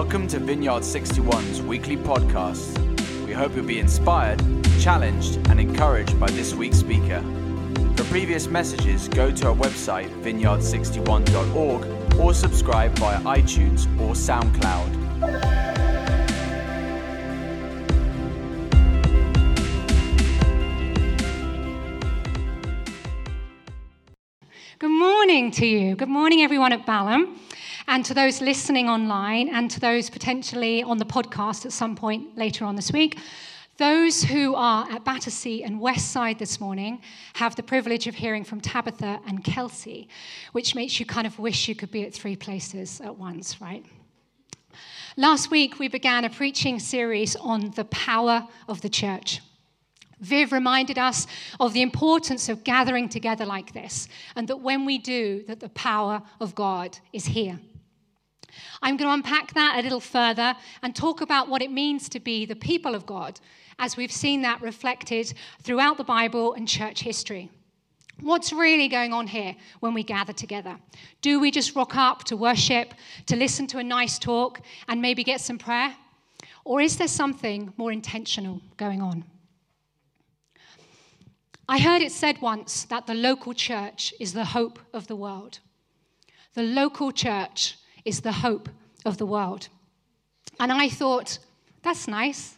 Welcome to Vineyard 61's weekly podcast. We hope you'll be inspired, challenged, and encouraged by this week's speaker. For previous messages, go to our website, vineyard61.org, or subscribe via iTunes or SoundCloud. Good morning to you. Good morning, everyone at Balham, and to those listening online, and to those potentially on the podcast at some point later on this week. Those who are at Battersea and Westside this morning have the privilege of hearing from Tabitha and Kelsey, which makes you kind of wish you could be at three places at once, right? Last week, we began a preaching series on the power of the church. Viv reminded us of the importance of gathering together like this, and that when we do, that the power of God is here. I'm going to unpack that a little further and talk about what it means to be the people of God, as we've seen that reflected throughout the Bible and church history. What's really going on here when we gather together? Do we just rock up to worship, to listen to a nice talk, and maybe get some prayer? Or is there something more intentional going on? I heard it said once that the local church is the hope of the world. The local church is the hope of the world. And I thought, that's nice.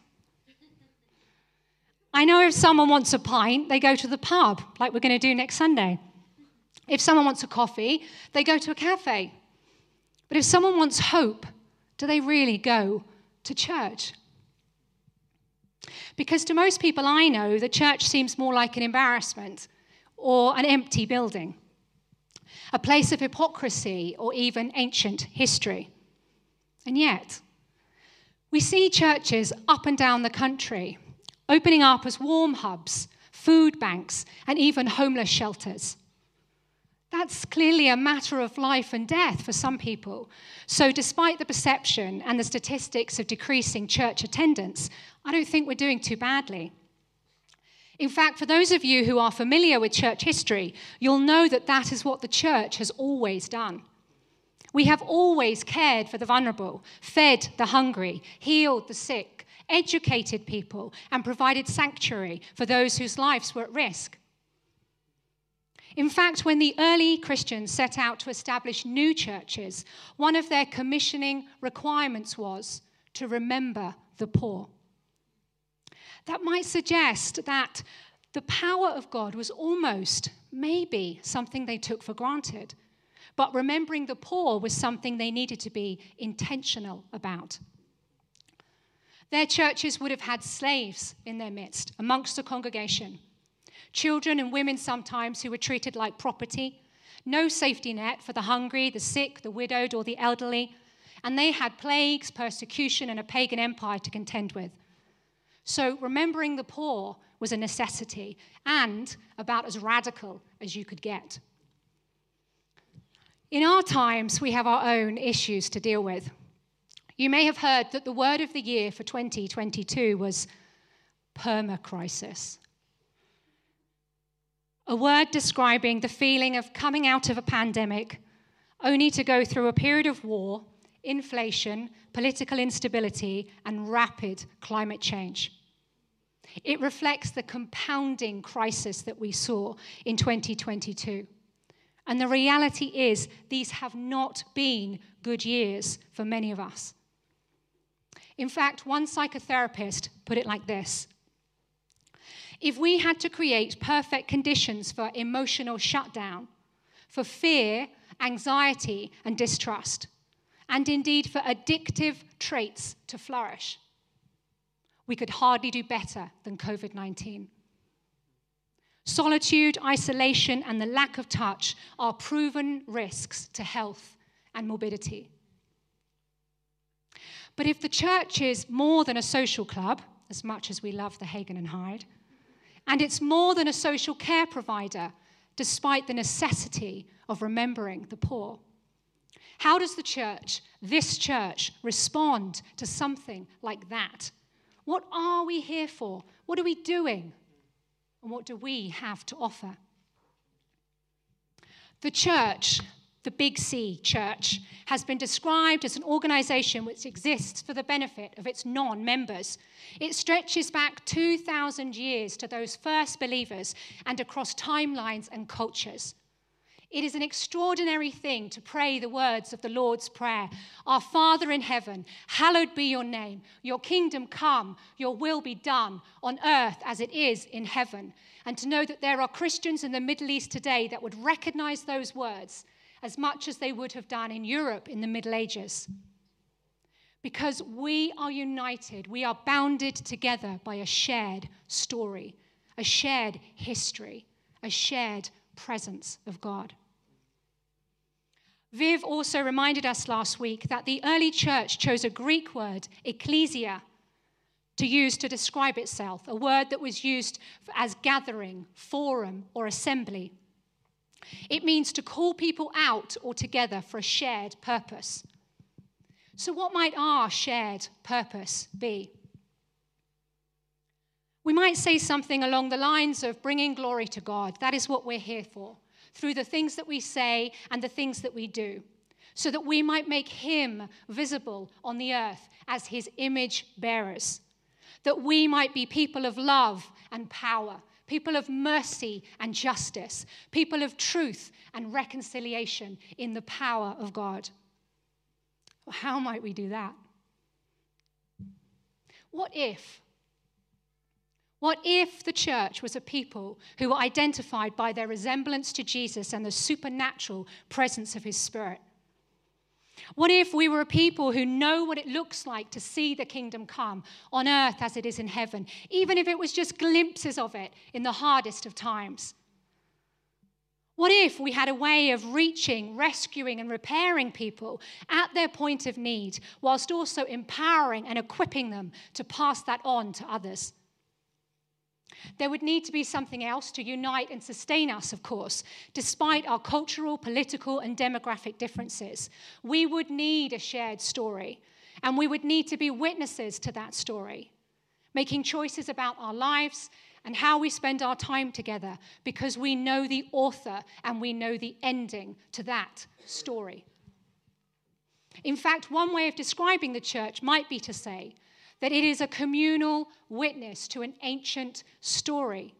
I know if someone wants a pint, they go to the pub, like we're going to do next Sunday. If someone wants a coffee, they go to a cafe. But if someone wants hope, do they really go to church? Because to most people I know, the church seems more like an embarrassment or an empty building, a place of hypocrisy or even ancient history. And yet, we see churches up and down the country opening up as warm hubs, food banks, and even homeless shelters. That's clearly a matter of life and death for some people. So, despite the perception and the statistics of decreasing church attendance, I don't think we're doing too badly. In fact, for those of you who are familiar with church history, you'll know that that is what the church has always done. We have always cared for the vulnerable, fed the hungry, healed the sick, educated people, and provided sanctuary for those whose lives were at risk. In fact, when the early Christians set out to establish new churches, one of their commissioning requirements was to remember the poor. That might suggest that the power of God was almost, maybe, something they took for granted. But remembering the poor was something they needed to be intentional about. Their churches would have had slaves in their midst amongst the congregation children and women sometimes who were treated like property, no safety net for the hungry, the sick, the widowed, or the elderly, and they had plagues, persecution, and a pagan empire to contend with. So remembering the poor was a necessity and about as radical as you could get. In our times, we have our own issues to deal with. You may have heard that the word of the year for 2022 was permacrisis a word describing the feeling of coming out of a pandemic only to go through a period of war, inflation, political instability, and rapid climate change. It reflects the compounding crisis that we saw in 2022. And the reality is, these have not been good years for many of us. In fact, one psychotherapist put it like this if we had to create perfect conditions for emotional shutdown, for fear, anxiety, and distrust, and indeed for addictive traits to flourish, we could hardly do better than COVID 19. Solitude, isolation, and the lack of touch are proven risks to health and morbidity. But if the church is more than a social club, as much as we love the Hagen and Hyde, and it's more than a social care provider, despite the necessity of remembering the poor. How does the church, this church, respond to something like that? What are we here for? What are we doing? And what do we have to offer? The church, the Big C Church, has been described as an organization which exists for the benefit of its non members. It stretches back 2,000 years to those first believers and across timelines and cultures. It is an extraordinary thing to pray the words of the Lord's Prayer Our Father in heaven, hallowed be your name. Your kingdom come, your will be done on earth as it is in heaven. And to know that there are Christians in the Middle East today that would recognize those words as much as they would have done in Europe in the Middle Ages. Because we are united, we are bounded together by a shared story, a shared history, a shared presence of God. Viv also reminded us last week that the early church chose a Greek word, ecclesia, to use to describe itself, a word that was used as gathering, forum, or assembly. It means to call people out or together for a shared purpose. So, what might our shared purpose be? We might say something along the lines of bringing glory to God. That is what we're here for through the things that we say and the things that we do, so that we might make him visible on the earth as his image bearers, that we might be people of love and power, people of mercy and justice, people of truth and reconciliation in the power of God. Well, how might we do that? What if what if the church was a people who were identified by their resemblance to Jesus and the supernatural presence of his spirit? What if we were a people who know what it looks like to see the kingdom come on earth as it is in heaven, even if it was just glimpses of it in the hardest of times? What if we had a way of reaching, rescuing, and repairing people at their point of need, whilst also empowering and equipping them to pass that on to others? There would need to be something else to unite and sustain us, of course, despite our cultural, political, and demographic differences. We would need a shared story, and we would need to be witnesses to that story, making choices about our lives and how we spend our time together because we know the author and we know the ending to that story. In fact, one way of describing the church might be to say that it is a communal witness to an ancient story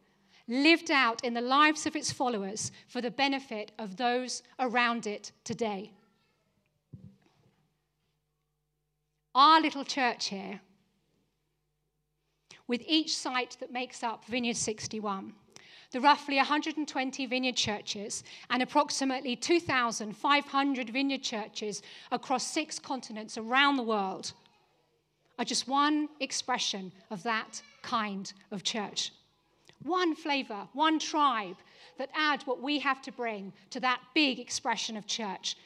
lived out in the lives of its followers for the benefit of those around it today. Our little church here, with each site that makes up Vineyard 61, the roughly 120 vineyard churches and approximately 2,500 vineyard churches across six continents around the world are just one expression of that kind of church. One flavor, one tribe that add what we have to bring to that big expression of church.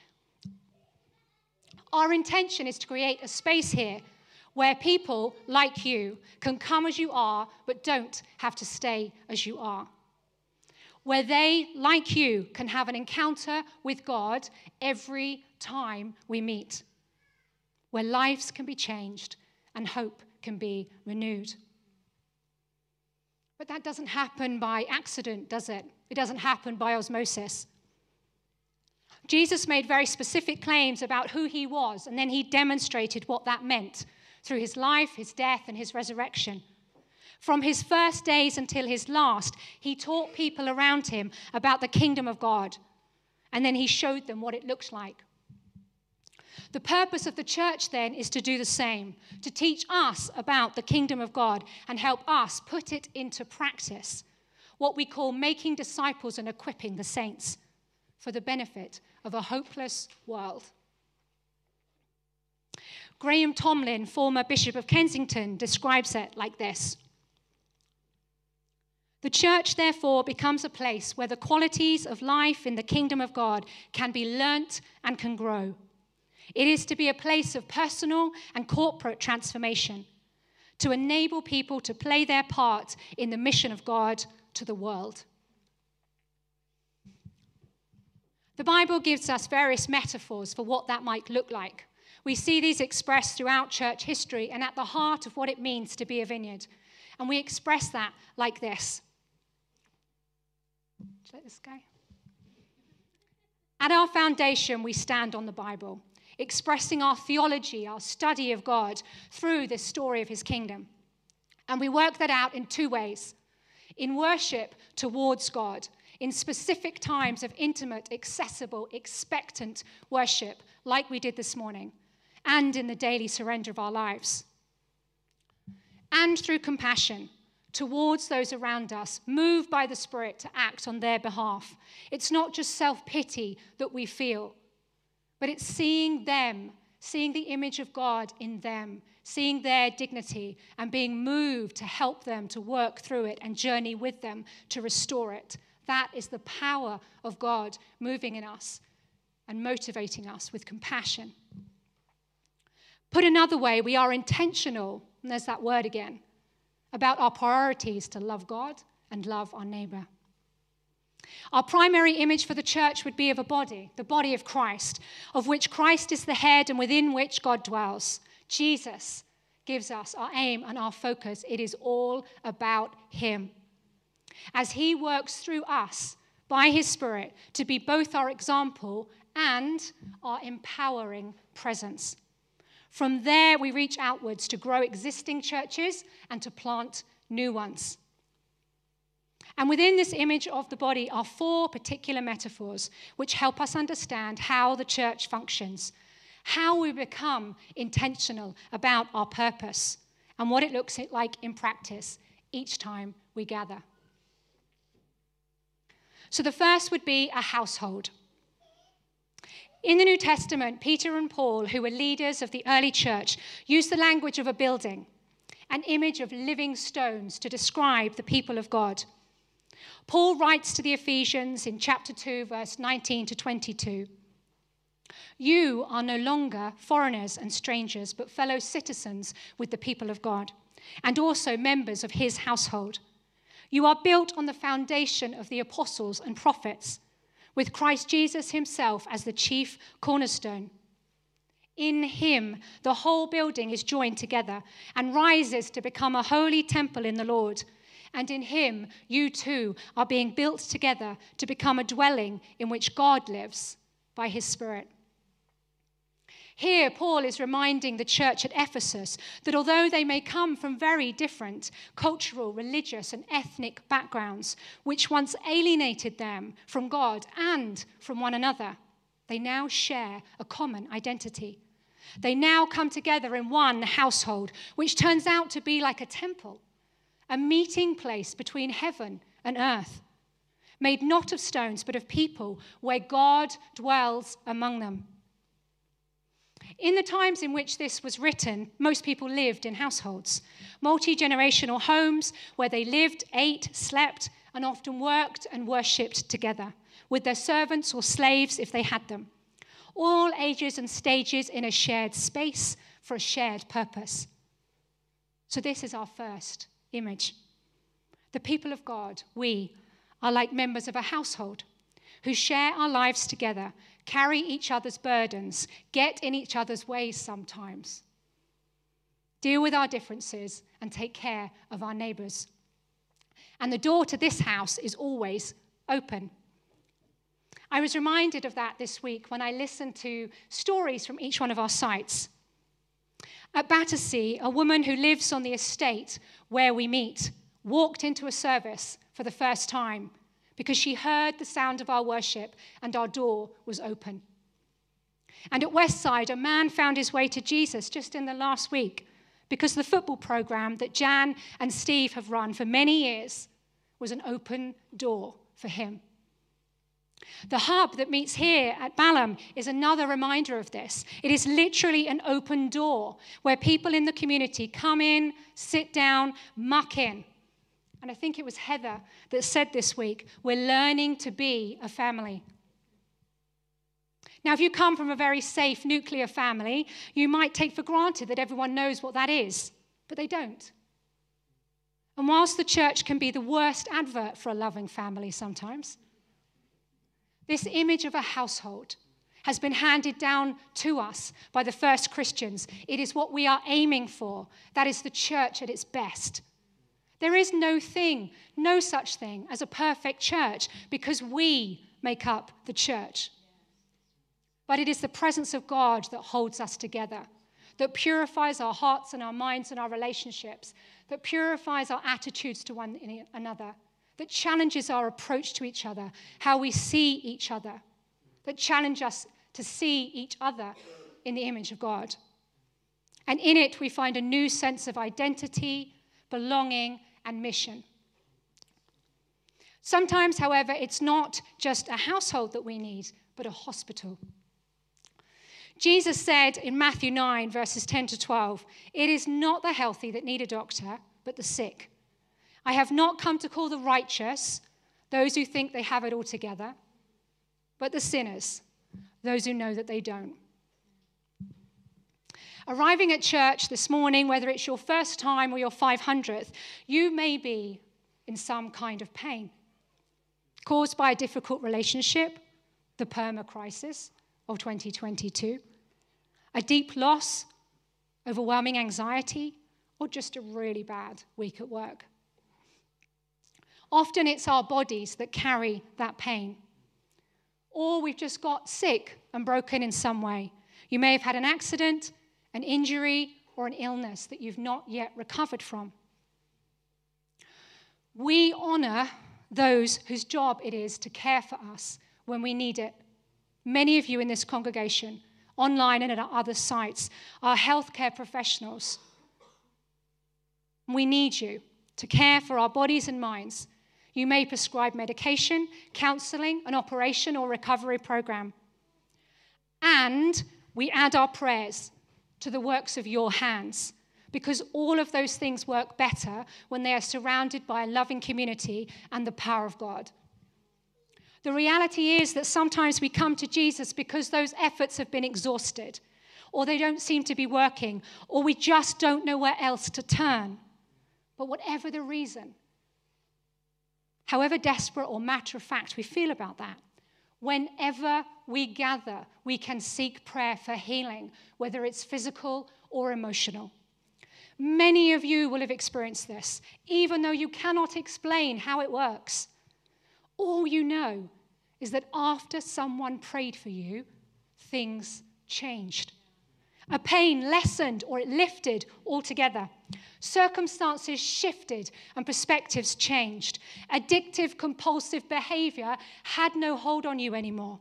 Our intention is to create a space here where people like you can come as you are, but don't have to stay as you are. Where they, like you, can have an encounter with God every time we meet. Where lives can be changed and hope can be renewed. But that doesn't happen by accident, does it? It doesn't happen by osmosis. Jesus made very specific claims about who he was, and then he demonstrated what that meant through his life, his death, and his resurrection. From his first days until his last, he taught people around him about the kingdom of God, and then he showed them what it looks like. The purpose of the church then is to do the same, to teach us about the kingdom of God and help us put it into practice, what we call making disciples and equipping the saints for the benefit of a hopeless world. Graham Tomlin, former Bishop of Kensington, describes it like this. The church, therefore, becomes a place where the qualities of life in the kingdom of God can be learnt and can grow. It is to be a place of personal and corporate transformation, to enable people to play their part in the mission of God to the world. The Bible gives us various metaphors for what that might look like. We see these expressed throughout church history and at the heart of what it means to be a vineyard. And we express that like this. Let this go. At our foundation, we stand on the Bible, expressing our theology, our study of God through this story of his kingdom. And we work that out in two ways in worship towards God, in specific times of intimate, accessible, expectant worship, like we did this morning, and in the daily surrender of our lives. And through compassion towards those around us, moved by the Spirit to act on their behalf. It's not just self pity that we feel, but it's seeing them, seeing the image of God in them, seeing their dignity, and being moved to help them to work through it and journey with them to restore it. That is the power of God moving in us and motivating us with compassion. Put another way, we are intentional, and there's that word again, about our priorities to love God and love our neighbor. Our primary image for the church would be of a body, the body of Christ, of which Christ is the head and within which God dwells. Jesus gives us our aim and our focus. It is all about Him. As He works through us by His Spirit to be both our example and our empowering presence. From there, we reach outwards to grow existing churches and to plant new ones. And within this image of the body are four particular metaphors which help us understand how the church functions, how we become intentional about our purpose, and what it looks like in practice each time we gather. So the first would be a household. In the New Testament, Peter and Paul, who were leaders of the early church, used the language of a building, an image of living stones to describe the people of God. Paul writes to the Ephesians in chapter 2, verse 19 to 22. You are no longer foreigners and strangers, but fellow citizens with the people of God, and also members of his household. You are built on the foundation of the apostles and prophets, with Christ Jesus himself as the chief cornerstone. In him, the whole building is joined together and rises to become a holy temple in the Lord. And in him, you too are being built together to become a dwelling in which God lives by his Spirit. Here, Paul is reminding the church at Ephesus that although they may come from very different cultural, religious, and ethnic backgrounds, which once alienated them from God and from one another, they now share a common identity. They now come together in one household, which turns out to be like a temple a meeting place between heaven and earth, made not of stones, but of people, where God dwells among them. In the times in which this was written, most people lived in households, multi generational homes where they lived, ate, slept, and often worked and worshipped together with their servants or slaves if they had them. All ages and stages in a shared space for a shared purpose. So, this is our first image. The people of God, we, are like members of a household who share our lives together, carry each other's burdens, get in each other's ways sometimes, deal with our differences, and take care of our neighbors. And the door to this house is always open. I was reminded of that this week when I listened to stories from each one of our sites. At Battersea, a woman who lives on the estate where we meet walked into a service for the first time because she heard the sound of our worship and our door was open. And at Westside, a man found his way to Jesus just in the last week because the football program that Jan and Steve have run for many years was an open door for him. The hub that meets here at Balham is another reminder of this. It is literally an open door where people in the community come in, sit down, muck in. And I think it was Heather that said this week we're learning to be a family. Now, if you come from a very safe nuclear family, you might take for granted that everyone knows what that is, but they don't. And whilst the church can be the worst advert for a loving family sometimes, this image of a household has been handed down to us by the first Christians. It is what we are aiming for. That is the church at its best. There is no thing, no such thing as a perfect church because we make up the church. but it is the presence of God that holds us together, that purifies our hearts and our minds and our relationships, that purifies our attitudes to one another, that challenges our approach to each other, how we see each other, that challenge us to see each other in the image of God. And in it, we find a new sense of identity, belonging, and mission. Sometimes, however, it's not just a household that we need, but a hospital. Jesus said in Matthew 9, verses 10 to 12, It is not the healthy that need a doctor, but the sick. I have not come to call the righteous, those who think they have it all together, but the sinners, those who know that they don't. Arriving at church this morning, whether it's your first time or your 500th, you may be in some kind of pain caused by a difficult relationship, the perma crisis of 2022, a deep loss, overwhelming anxiety, or just a really bad week at work. Often it's our bodies that carry that pain. Or we've just got sick and broken in some way. You may have had an accident, an injury, or an illness that you've not yet recovered from. We honor those whose job it is to care for us when we need it. Many of you in this congregation, online and at our other sites, are healthcare professionals. We need you to care for our bodies and minds. You may prescribe medication, counseling, an operation, or recovery program. And we add our prayers to the works of your hands because all of those things work better when they are surrounded by a loving community and the power of God. The reality is that sometimes we come to Jesus because those efforts have been exhausted, or they don't seem to be working, or we just don't know where else to turn. But whatever the reason, however desperate or matter of fact we feel about that, whenever we gather, we can seek prayer for healing, whether it's physical or emotional. Many of you will have experienced this, even though you cannot explain how it works. All you know is that after someone prayed for you, things changed. A pain lessened or it lifted altogether. Circumstances shifted and perspectives changed. Addictive, compulsive behavior had no hold on you anymore.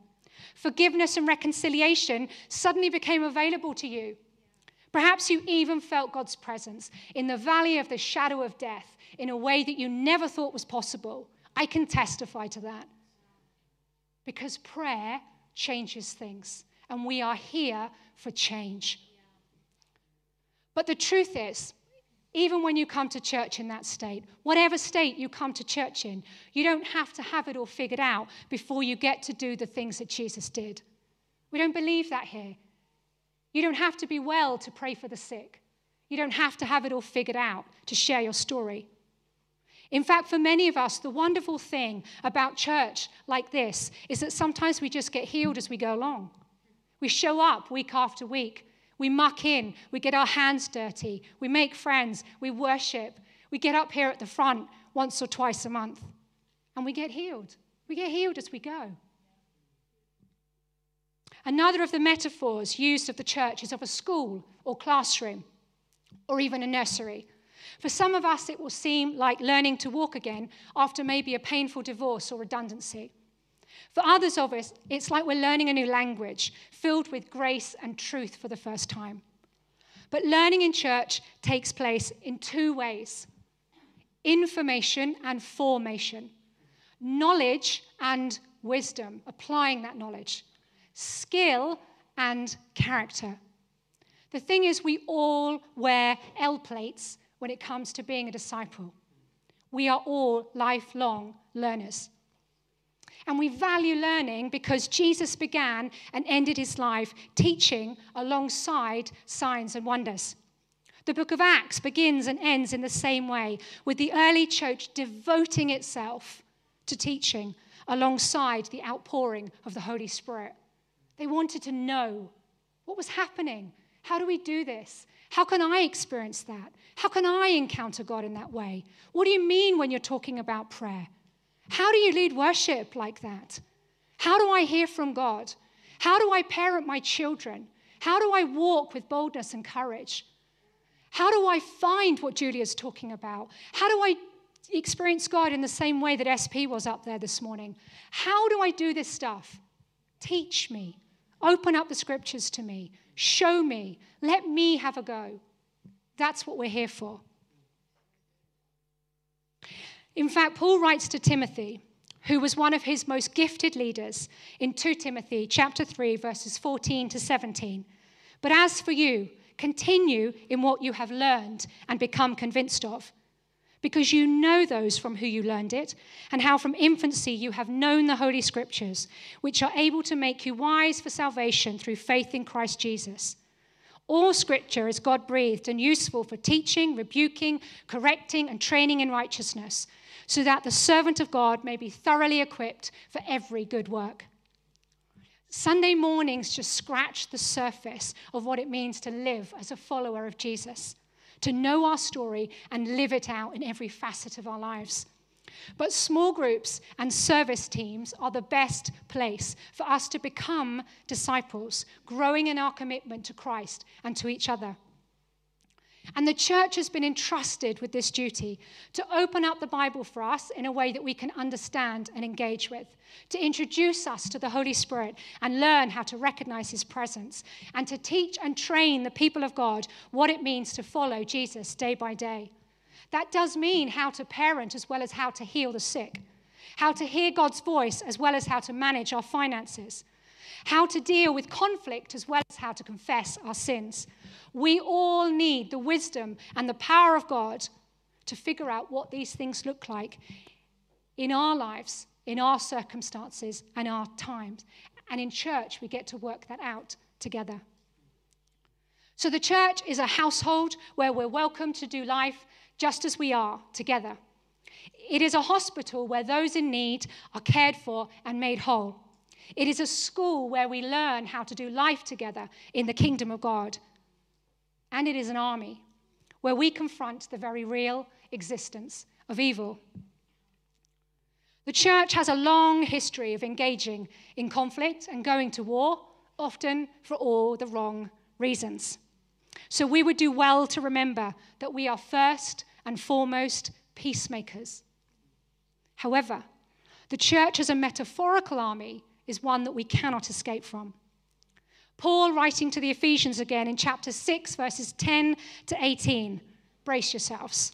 Forgiveness and reconciliation suddenly became available to you. Perhaps you even felt God's presence in the valley of the shadow of death in a way that you never thought was possible. I can testify to that. Because prayer changes things, and we are here for change. But the truth is, even when you come to church in that state, whatever state you come to church in, you don't have to have it all figured out before you get to do the things that Jesus did. We don't believe that here. You don't have to be well to pray for the sick. You don't have to have it all figured out to share your story. In fact, for many of us, the wonderful thing about church like this is that sometimes we just get healed as we go along. We show up week after week. We muck in. We get our hands dirty. We make friends. We worship. We get up here at the front once or twice a month. And we get healed. We get healed as we go. Another of the metaphors used of the church is of a school or classroom or even a nursery. For some of us, it will seem like learning to walk again after maybe a painful divorce or redundancy. For others of us, it's like we're learning a new language filled with grace and truth for the first time. But learning in church takes place in two ways information and formation, knowledge and wisdom, applying that knowledge skill, and character. The thing is, we all wear L plates when it comes to being a disciple. We are all lifelong learners. And we value learning because Jesus began and ended his life teaching alongside signs and wonders. The book of Acts begins and ends in the same way, with the early church devoting itself to teaching alongside the outpouring of the Holy Spirit. They wanted to know what was happening. How do we do this? How can I experience that? How can I encounter God in that way? What do you mean when you're talking about prayer? How do you lead worship like that? How do I hear from God? How do I parent my children? How do I walk with boldness and courage? How do I find what Julia's talking about? How do I experience God in the same way that SP was up there this morning? How do I do this stuff? Teach me. Open up the scriptures to me. Show me. Let me have a go. That's what we're here for. In fact, Paul writes to Timothy, who was one of his most gifted leaders, in 2 Timothy chapter 3 verses 14 to 17. But as for you, continue in what you have learned and become convinced of, because you know those from who you learned it, and how from infancy you have known the Holy Scriptures, which are able to make you wise for salvation through faith in Christ Jesus. All scripture is God breathed and useful for teaching, rebuking, correcting, and training in righteousness, so that the servant of God may be thoroughly equipped for every good work. Sunday mornings just scratch the surface of what it means to live as a follower of Jesus, to know our story and live it out in every facet of our lives. But small groups and service teams are the best place for us to become disciples, growing in our commitment to Christ and to each other. And the church has been entrusted with this duty to open up the Bible for us in a way that we can understand and engage with, to introduce us to the Holy Spirit and learn how to recognize his presence, and to teach and train the people of God what it means to follow Jesus day by day. That does mean how to parent as well as how to heal the sick, how to hear God's voice as well as how to manage our finances, how to deal with conflict as well as how to confess our sins we all need the wisdom and the power of God to figure out what these things look like in our lives, in our circumstances, and our times. And in church, we get to work that out together. So the church is a household where we're welcome to do life just as we are together. It is a hospital where those in need are cared for and made whole. It is a school where we learn how to do life together in the kingdom of God and it is an army where we confront the very real existence of evil. The church has a long history of engaging in conflict and going to war, often for all the wrong reasons. So we would do well to remember that we are first and foremost peacemakers. However, the church as a metaphorical army is one that we cannot escape from. Paul writing to the Ephesians again in chapter 6, verses 10 to 18. Brace yourselves.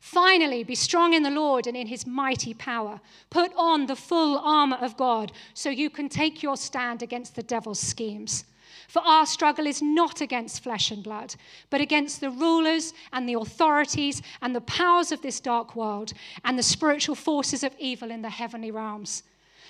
Finally, be strong in the Lord and in his mighty power. Put on the full armor of God so you can take your stand against the devil's schemes. For our struggle is not against flesh and blood, but against the rulers and the authorities and the powers of this dark world and the spiritual forces of evil in the heavenly realms.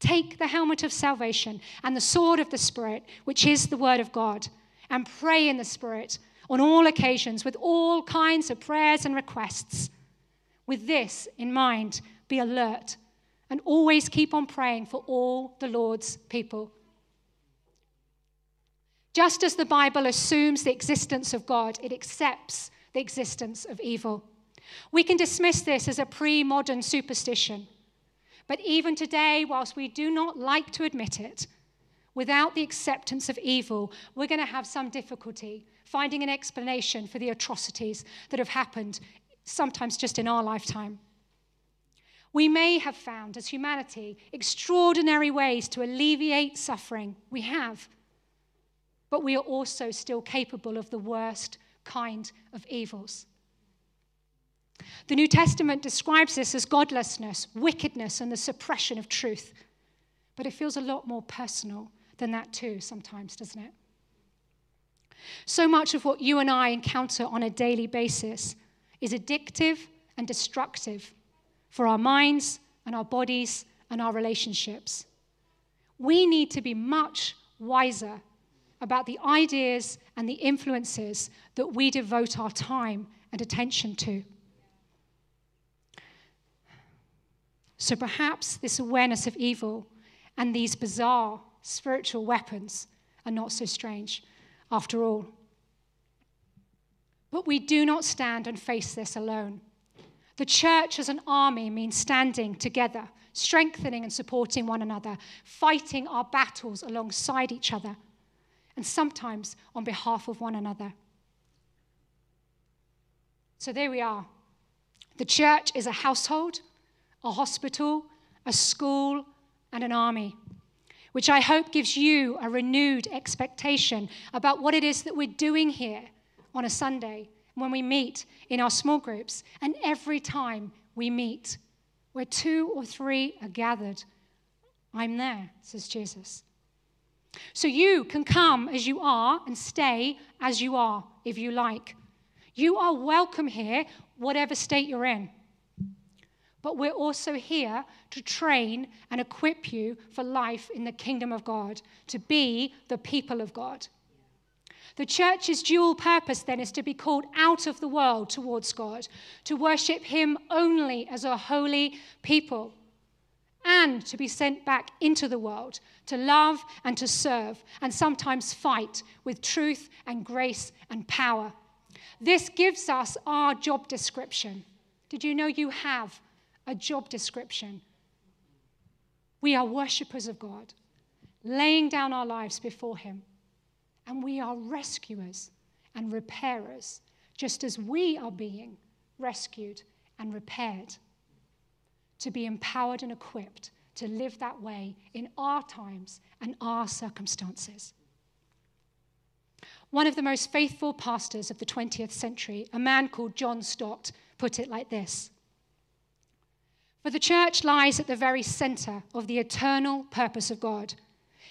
Take the helmet of salvation and the sword of the Spirit, which is the word of God, and pray in the Spirit on all occasions with all kinds of prayers and requests. With this in mind, be alert and always keep on praying for all the Lord's people. Just as the Bible assumes the existence of God, it accepts the existence of evil. We can dismiss this as a pre modern superstition. But even today, whilst we do not like to admit it, without the acceptance of evil, we're going to have some difficulty finding an explanation for the atrocities that have happened, sometimes just in our lifetime. We may have found, as humanity, extraordinary ways to alleviate suffering. We have. But we are also still capable of the worst kind of evils. The New Testament describes this as godlessness, wickedness, and the suppression of truth. But it feels a lot more personal than that, too, sometimes, doesn't it? So much of what you and I encounter on a daily basis is addictive and destructive for our minds and our bodies and our relationships. We need to be much wiser about the ideas and the influences that we devote our time and attention to. So perhaps this awareness of evil and these bizarre spiritual weapons are not so strange after all. But we do not stand and face this alone. The church as an army means standing together, strengthening and supporting one another, fighting our battles alongside each other, and sometimes on behalf of one another. So there we are. The church is a household, a hospital, a school, and an army, which I hope gives you a renewed expectation about what it is that we're doing here on a Sunday when we meet in our small groups and every time we meet, where two or three are gathered. I'm there, says Jesus. So you can come as you are and stay as you are if you like. You are welcome here, whatever state you're in. But we're also here to train and equip you for life in the kingdom of God, to be the people of God. The church's dual purpose then is to be called out of the world towards God, to worship Him only as a holy people, and to be sent back into the world to love and to serve, and sometimes fight with truth and grace and power. This gives us our job description. Did you know you have a job description? We are worshippers of God, laying down our lives before Him. And we are rescuers and repairers, just as we are being rescued and repaired. To be empowered and equipped to live that way in our times and our circumstances. One of the most faithful pastors of the 20th century, a man called John Stott, put it like this For the church lies at the very center of the eternal purpose of God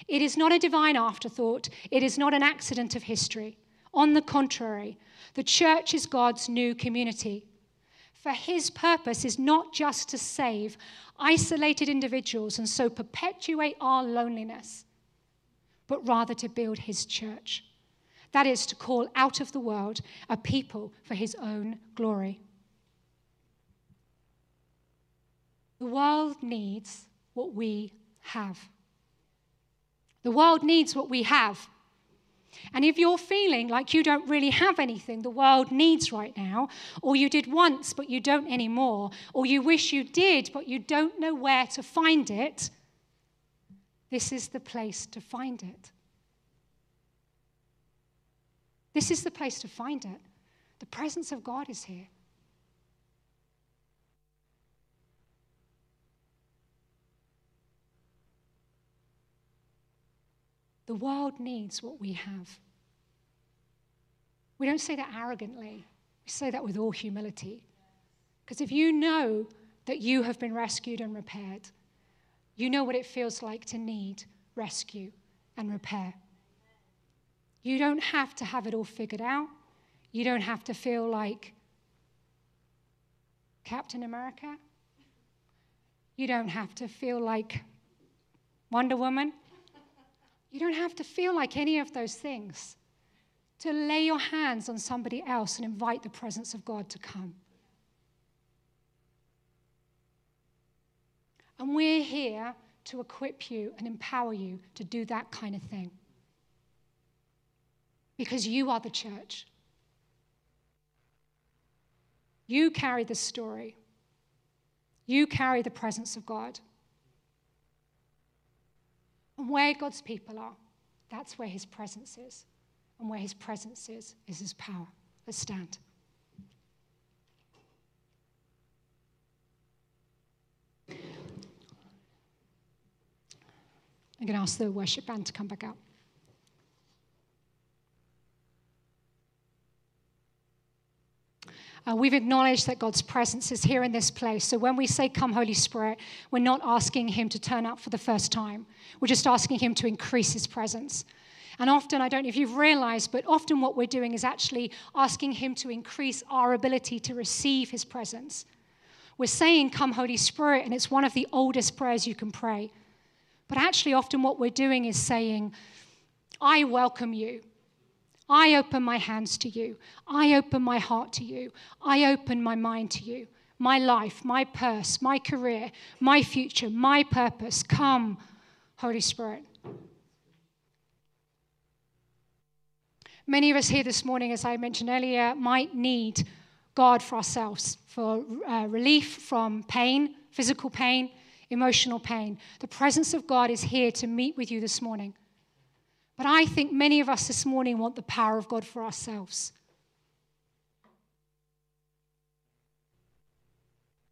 it is not a divine afterthought, it is not an accident of history. On the contrary, the church is God's new community. For his purpose is not just to save isolated individuals and so perpetuate our loneliness, but rather to build his church. That is, to call out of the world a people for his own glory. The world needs what we have. The world needs what we have. And if you're feeling like you don't really have anything the world needs right now, or you did once but you don't anymore, or you wish you did but you don't know where to find it, this is the place to find it. This is the place to find it. The presence of God is here. The world needs what we have. We don't say that arrogantly, we say that with all humility. Because if you know that you have been rescued and repaired, you know what it feels like to need rescue and repair. You don't have to have it all figured out. You don't have to feel like Captain America. You don't have to feel like Wonder Woman. You don't have to feel like any of those things. To lay your hands on somebody else and invite the presence of God to come. And we're here to equip you and empower you to do that kind of thing. Because you are the church. You carry the story. You carry the presence of God. And where God's people are, that's where his presence is. And where his presence is, is his power. Let's stand. I'm going to ask the worship band to come back out. Uh, we've acknowledged that God's presence is here in this place. So when we say, Come, Holy Spirit, we're not asking Him to turn up for the first time. We're just asking Him to increase His presence. And often, I don't know if you've realized, but often what we're doing is actually asking Him to increase our ability to receive His presence. We're saying, Come, Holy Spirit, and it's one of the oldest prayers you can pray. But actually, often what we're doing is saying, I welcome you. I open my hands to you. I open my heart to you. I open my mind to you. My life, my purse, my career, my future, my purpose. Come, Holy Spirit. Many of us here this morning, as I mentioned earlier, might need God for ourselves, for uh, relief from pain, physical pain, emotional pain. The presence of God is here to meet with you this morning. But I think many of us this morning want the power of God for ourselves.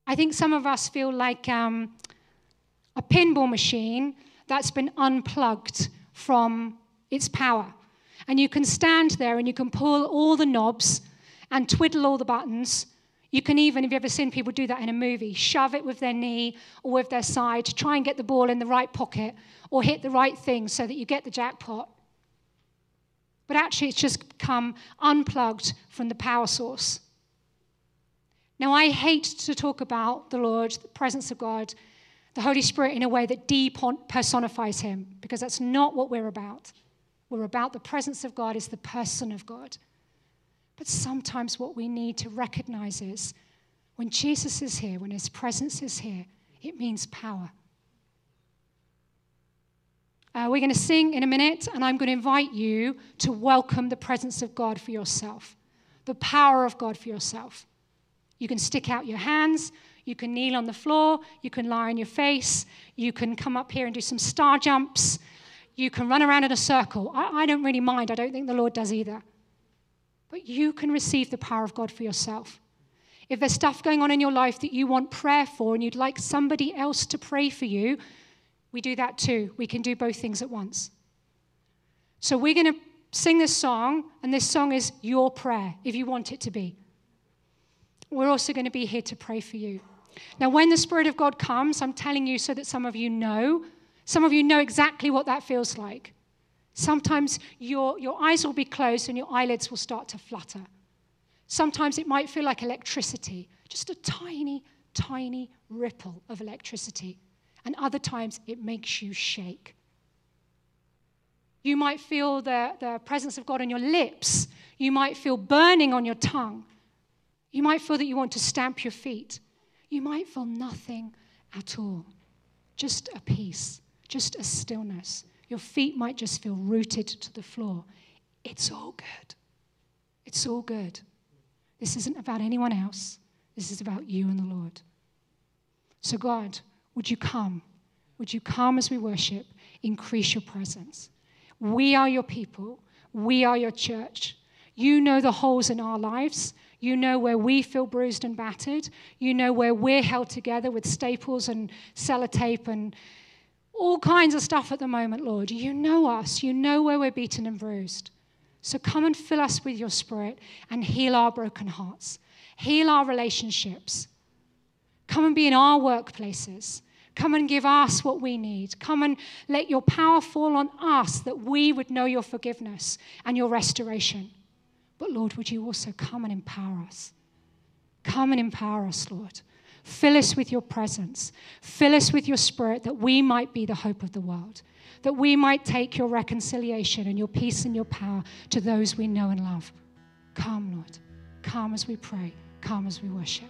I think some of us feel like um, a pinball machine that's been unplugged from its power. And you can stand there and you can pull all the knobs and twiddle all the buttons. You can even, if you've ever seen people do that in a movie, shove it with their knee or with their side to try and get the ball in the right pocket or hit the right thing so that you get the jackpot. But actually, it's just come unplugged from the power source. Now, I hate to talk about the Lord, the presence of God, the Holy Spirit in a way that depersonifies him, because that's not what we're about. We're about the presence of God is the person of God. But sometimes what we need to recognize is when Jesus is here, when his presence is here, it means power. Uh, we're going to sing in a minute, and I'm going to invite you to welcome the presence of God for yourself, the power of God for yourself. You can stick out your hands, you can kneel on the floor, you can lie on your face, you can come up here and do some star jumps, you can run around in a circle. I, I don't really mind, I don't think the Lord does either. But you can receive the power of God for yourself. If there's stuff going on in your life that you want prayer for and you'd like somebody else to pray for you, we do that too. We can do both things at once. So we're going to sing this song, and this song is your prayer, if you want it to be. We're also going to be here to pray for you. Now, when the Spirit of God comes, I'm telling you so that some of you know, some of you know exactly what that feels like. Sometimes your, your eyes will be closed and your eyelids will start to flutter. Sometimes it might feel like electricity, just a tiny, tiny ripple of electricity and other times it makes you shake. You might feel the, the presence of God on your lips. You might feel burning on your tongue. You might feel that you want to stamp your feet. You might feel nothing at all, just a peace, just a stillness. Your feet might just feel rooted to the floor. It's all good. It's all good. This isn't about anyone else. This is about you and the Lord. So, God, would you come? Would you come as we worship? Increase your presence. We are your people. We are your church. You know the holes in our lives. You know where we feel bruised and battered. You know where we're held together with staples and sellotape and all kinds of stuff at the moment, Lord. You know us. You know where we're beaten and bruised. So come and fill us with your spirit and heal our broken hearts, heal our relationships. Come and be in our workplaces. Come and give us what we need. Come and let your power fall on us that we would know your forgiveness and your restoration. But Lord, would you also come and empower us? Come and empower us, Lord. Fill us with your presence. Fill us with your spirit that we might be the hope of the world, that we might take your reconciliation and your peace and your power to those we know and love. Come, Lord. Come as we pray. Come as we worship.